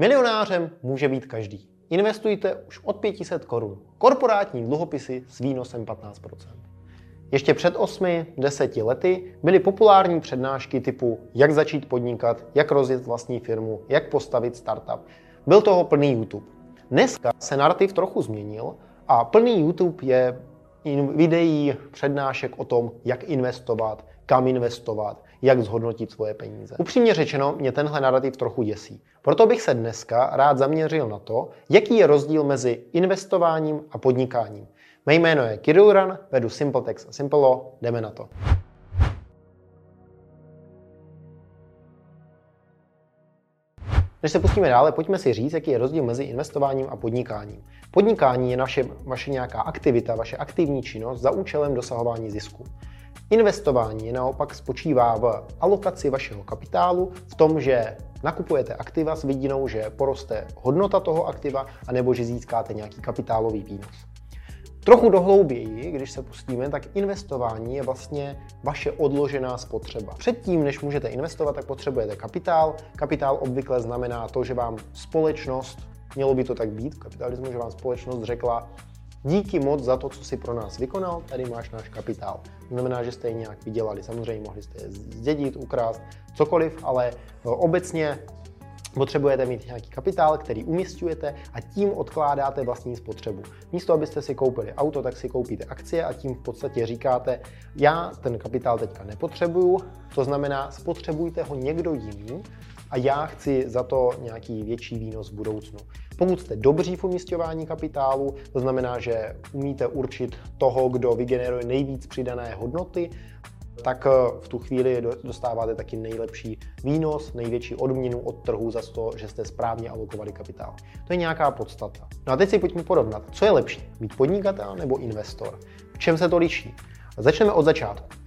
Milionářem může být každý. Investujte už od 500 korun. Korporátní dluhopisy s výnosem 15%. Ještě před 8-10 lety byly populární přednášky typu jak začít podnikat, jak rozjet vlastní firmu, jak postavit startup. Byl toho plný YouTube. Dneska se narrativ trochu změnil a plný YouTube je videí, přednášek o tom, jak investovat, kam investovat, jak zhodnotit svoje peníze. Upřímně řečeno, mě tenhle narrativ trochu děsí. Proto bych se dneska rád zaměřil na to, jaký je rozdíl mezi investováním a podnikáním. Mé jméno je Kirill Ran, vedu SimpleTex a Simplelo, jdeme na to. Než se pustíme dále, pojďme si říct, jaký je rozdíl mezi investováním a podnikáním. Podnikání je naše, vaše nějaká aktivita, vaše aktivní činnost za účelem dosahování zisku. Investování naopak spočívá v alokaci vašeho kapitálu, v tom, že nakupujete aktiva s vidinou, že poroste hodnota toho aktiva, anebo že získáte nějaký kapitálový výnos. Trochu dohlouběji, když se pustíme, tak investování je vlastně vaše odložená spotřeba. Předtím, než můžete investovat, tak potřebujete kapitál. Kapitál obvykle znamená to, že vám společnost, mělo by to tak být v kapitalismu, že vám společnost řekla, díky moc za to, co si pro nás vykonal, tady máš náš kapitál. To znamená, že jste je nějak vydělali. Samozřejmě mohli jste je zdědit, ukrást, cokoliv, ale obecně Potřebujete mít nějaký kapitál, který umistujete a tím odkládáte vlastní spotřebu. Místo, abyste si koupili auto, tak si koupíte akcie a tím v podstatě říkáte, já ten kapitál teďka nepotřebuju, to znamená, spotřebujte ho někdo jiný a já chci za to nějaký větší výnos v budoucnu. Pokud jste dobří v umistování kapitálu, to znamená, že umíte určit toho, kdo vygeneruje nejvíc přidané hodnoty, tak eh, v tu chvíli dostáváte taky nejlepší výnos, největší odměnu od trhu za to, že jste správně alokovali kapitál. To je nějaká podstata. No a teď si pojďme porovnat, co je lepší, být podnikatel nebo investor. V čem se to liší? Začneme od začátku.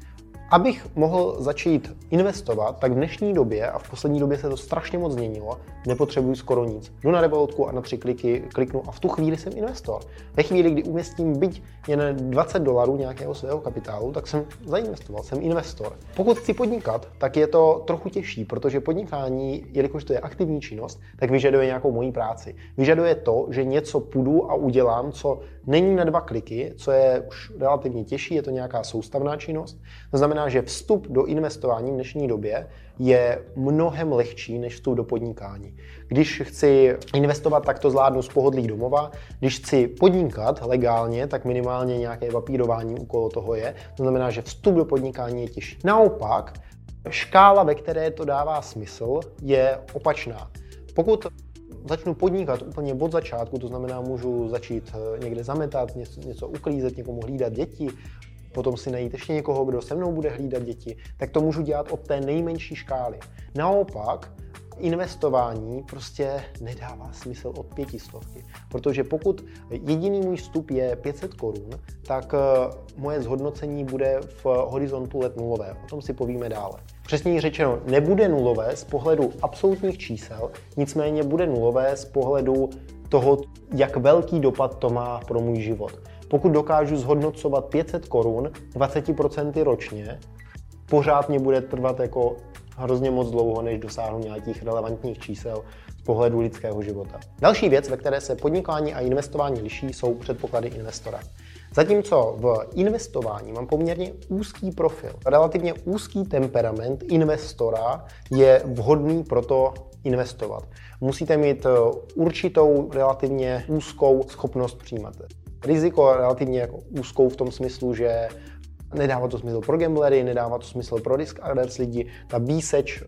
Abych mohl začít investovat, tak v dnešní době, a v poslední době se to strašně moc změnilo, nepotřebuji skoro nic. Jdu na Revolutku a na tři kliky kliknu a v tu chvíli jsem investor. Ve chvíli, kdy umístím byť jen 20 dolarů nějakého svého kapitálu, tak jsem zainvestoval, jsem investor. Pokud chci podnikat, tak je to trochu těžší, protože podnikání, jelikož to je aktivní činnost, tak vyžaduje nějakou mojí práci. Vyžaduje to, že něco půjdu a udělám, co není na dva kliky, co je už relativně těžší, je to nějaká soustavná činnost. To znamená, že vstup do investování v dnešní době je mnohem lehčí než vstup do podnikání. Když chci investovat, tak to zvládnu z pohodlí domova. Když chci podnikat legálně, tak minimálně nějaké papírování okolo toho je. To znamená, že vstup do podnikání je těžší. Naopak, škála, ve které to dává smysl, je opačná. Pokud začnu podnikat úplně od začátku, to znamená, můžu začít eh, někde zametat, něco, něco uklízet, někomu hlídat děti, potom si najít ještě někoho, kdo se mnou bude hlídat děti, tak to můžu dělat od té nejmenší škály. Naopak, investování prostě nedává smysl od pětistovky. Protože pokud jediný můj vstup je 500 korun, tak eh, moje zhodnocení bude v horizontu let nulové. O tom si povíme dále. Přesněji řečeno, nebude nulové z pohledu absolutních čísel, nicméně bude nulové z pohledu toho, jak velký dopad to má pro můj život. Pokud dokážu zhodnocovat 500 korun 20% ročně, pořád mě bude trvat jako hrozně moc dlouho, než dosáhnu nějakých relevantních čísel z pohledu lidského života. Další věc, ve které se podnikání a investování liší, jsou předpoklady investora. Zatímco v investování mám poměrně úzký profil, relativně úzký temperament investora je vhodný pro to investovat. Musíte mít eh, určitou relativně úzkou schopnost přijímat riziko, relativně jako úzkou v tom smyslu, že nedává to smysl pro gamblery, nedává to smysl pro risk averse lidi. Ta výseč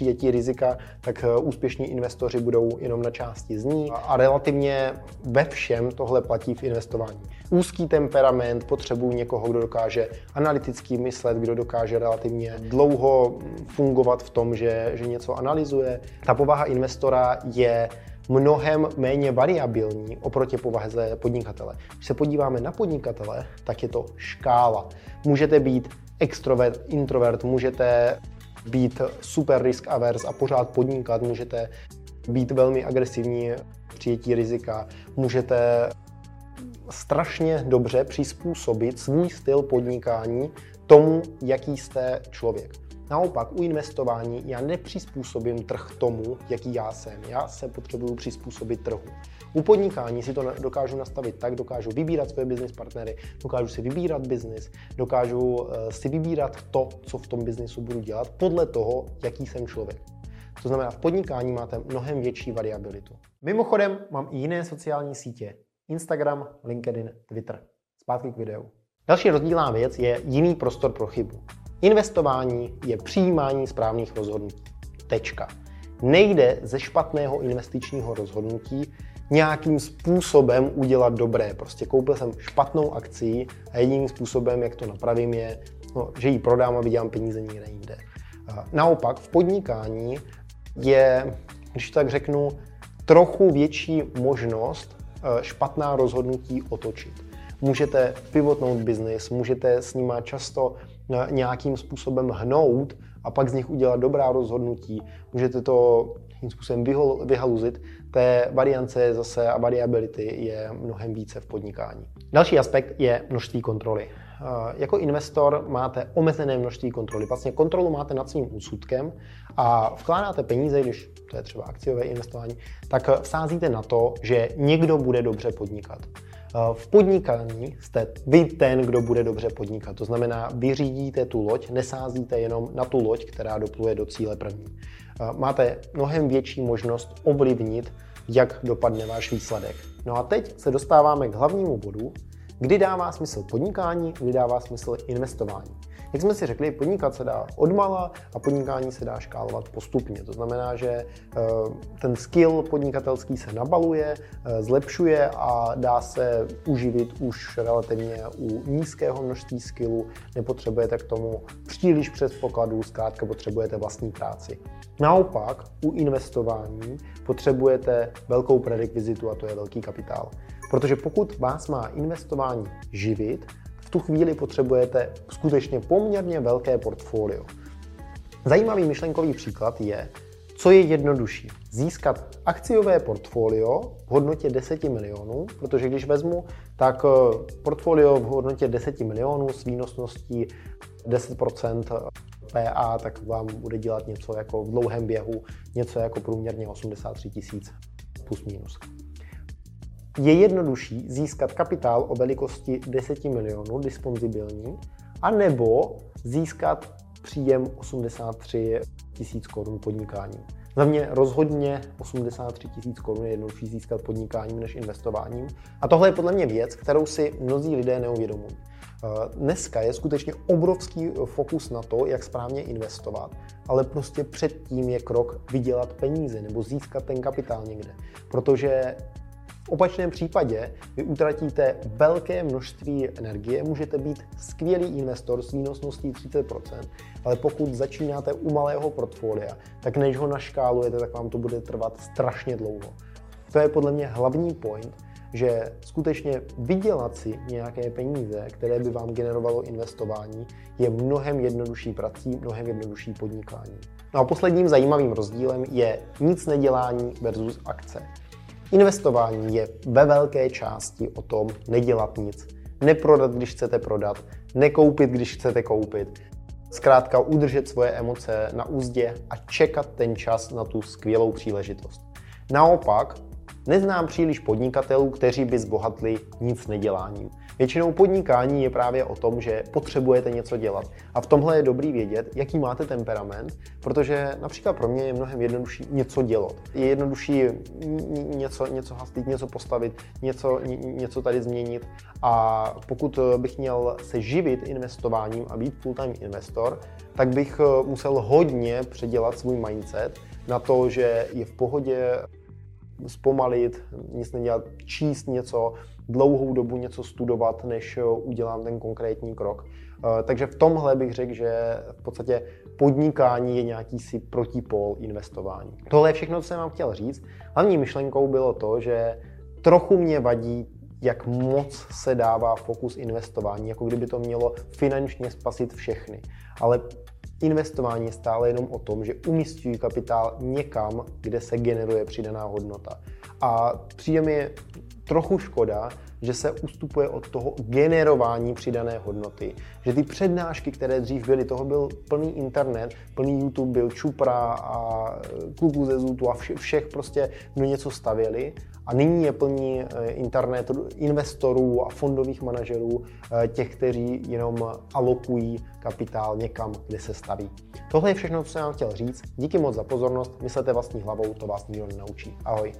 přijetí rizika, tak eh, úspěšní investoři budou jenom na části z ní a relativně ve všem tohle platí v investování. Úzký temperament, potřebuji někoho, kdo dokáže analyticky myslet, kdo dokáže relativně dlouho fungovat v tom, že, že něco analyzuje. Ta povaha investora je mnohem méně variabilní oproti povaze podnikatele. Když se podíváme na podnikatele, tak je to škála. Můžete být extrovert, introvert, můžete být super risk averse a pořád podnikat, můžete být velmi agresivní přijetí rizika, můžete strašně dobře přizpůsobit svůj styl podnikání tomu, jaký jste člověk. Naopak u investování já nepřizpůsobím trh tomu, jaký já jsem. Já se potřebuju přizpůsobit trhu. U podnikání si to dokážu nastavit tak, dokážu vybírat své business partnery, dokážu si vybírat biznis, dokážu eh, si vybírat to, co v tom biznisu budu dělat, podle toho, jaký jsem člověk. To znamená, v podnikání máte mnohem větší variabilitu. Mimochodem, mám i jiné sociální sítě. Instagram, LinkedIn, Twitter. Zpátky k videu. Další rozdílná věc je jiný prostor pro chybu. Investování je přijímání správných rozhodnutí. Tečka. Nejde ze špatného investičního rozhodnutí nějakým způsobem udělat dobré. Prostě koupil jsem špatnou akci a jediným způsobem, jak to napravím, je, no, že ji prodám a vydělám peníze někde jinde. Naopak v podnikání je, když tak řeknu, trochu větší možnost eh, špatná rozhodnutí otočit. Můžete pivotnout biznis, můžete s nima často eh, nějakým způsobem hnout a pak z nich udělat dobrá rozhodnutí. Můžete to tím způsobem vyhaluzit. Té variance zase a variability je mnohem více v podnikání. Další aspekt je množství kontroly. Jako investor máte omezené množství kontroly. Vlastně kontrolu máte nad svým úsudkem a vkládáte peníze, když to je třeba akciové investování, tak vsázíte na to, že někdo bude dobře podnikat. Eh, v podnikání jste vy ten, kdo bude dobře podnikat. To znamená, vy řídíte tu loď, nesázíte jenom na tu loď, která dopluje do cíle první. Eh, máte mnohem větší možnost ovlivnit, jak dopadne váš výsledek. No a teď se dostáváme k hlavnímu bodu, Kdy dává smysl podnikání, kdy dává smysl investování. Jak jsme si řekli, podnikat se dá odmala a podnikání se dá škálovat postupně. To znamená, že eh, ten skill podnikatelský se nabaluje, eh, zlepšuje a dá se uživit už relativně u nízkého množství skillu. Nepotřebujete k tomu příliš předpokladů, zkrátka potřebujete vlastní práci. Naopak, u investování potřebujete velkou predikvizitu a to je velký kapitál. Protože pokud vás má investování živit, tu chvíli potřebujete skutečně poměrně velké portfolio. Zajímavý myšlenkový příklad je, co je jednodušší. Získat akciové portfolio v hodnotě 10 milionů, protože když vezmu, tak eh, portfolio v hodnotě 10 milionů s výnosností 10% PA, tak vám bude dělat něco jako v dlouhém běhu, něco jako průměrně 83 tisíc plus minus je jednodušší získat kapitál o velikosti 10 milionů disponzibilní, anebo získat příjem 83 tisíc korun podnikáním. Za mě rozhodně 83 tisíc korun je jednodušší získat podnikáním než investováním. A tohle je podle mě věc, kterou si mnozí lidé neuvědomují. Eh, dneska je skutečně obrovský fokus na to, jak správně investovat, ale prostě předtím je krok vydělat peníze nebo získat ten kapitál někde. Protože v opačném případě vy utratíte velké množství energie, můžete být skvělý investor s výnosností 30%, ale pokud začínáte u malého portfolia, tak než ho naškálujete, tak vám to bude trvat strašně dlouho. To je podle mě hlavní point, že skutečně vydělat si nějaké peníze, které by vám generovalo investování, je mnohem jednodušší prací, mnohem jednodušší podnikání. No a posledním zajímavým rozdílem je nic nedělání versus akce. Investování je ve velké části o tom nedělat nic. Neprodat, když chcete prodat, nekoupit, když chcete koupit. Zkrátka udržet svoje emoce na úzdě a čekat ten čas na tu skvělou příležitost. Naopak, neznám příliš podnikatelů, kteří by zbohatli nic neděláním. Většinou podnikání je právě o tom, že potřebujete něco dělat. A v tomhle je dobrý vědět, jaký máte temperament, protože například pro mě je mnohem jednodušší něco dělat. Je jednodušší něco, něco haslit, něco postavit, něco, něco tady změnit. A pokud bych měl se živit investováním a být full-time investor, tak bych eh, musel hodně předělat svůj mindset na to, že je v pohodě zpomalit, nic nedělat, číst něco, dlouhou dobu něco studovat, než eh, udělám ten konkrétní krok. Eh, takže v tomhle bych řekl, že v podstatě podnikání je nějaký si protipol investování. Tohle je všechno, co jsem vám chtěl říct. Hlavní myšlenkou bylo to, že trochu mě vadí jak moc se dává fokus investování, jako kdyby to mělo finančně spasit všechny. Ale investování je stále jenom o tom, že umístují kapitál někam, kde se generuje přidaná hodnota. A přijde mi trochu škoda, že se ustupuje od toho generování přidané hodnoty. Že ty přednášky, které dřív byly, toho byl plný internet, plný YouTube, byl Čupra a Klubu ze Zutu a vše, všech prostě, kdo něco stavěli. A nyní je plný eh, internet investorů a fondových manažerů, eh, těch, kteří jenom alokují kapitál někam, kde se staví. Tohle je všechno, co jsem vám chtěl říct. Díky moc za pozornost. Myslete vlastní hlavou, to vás nikdo nenaučí. Ahoj.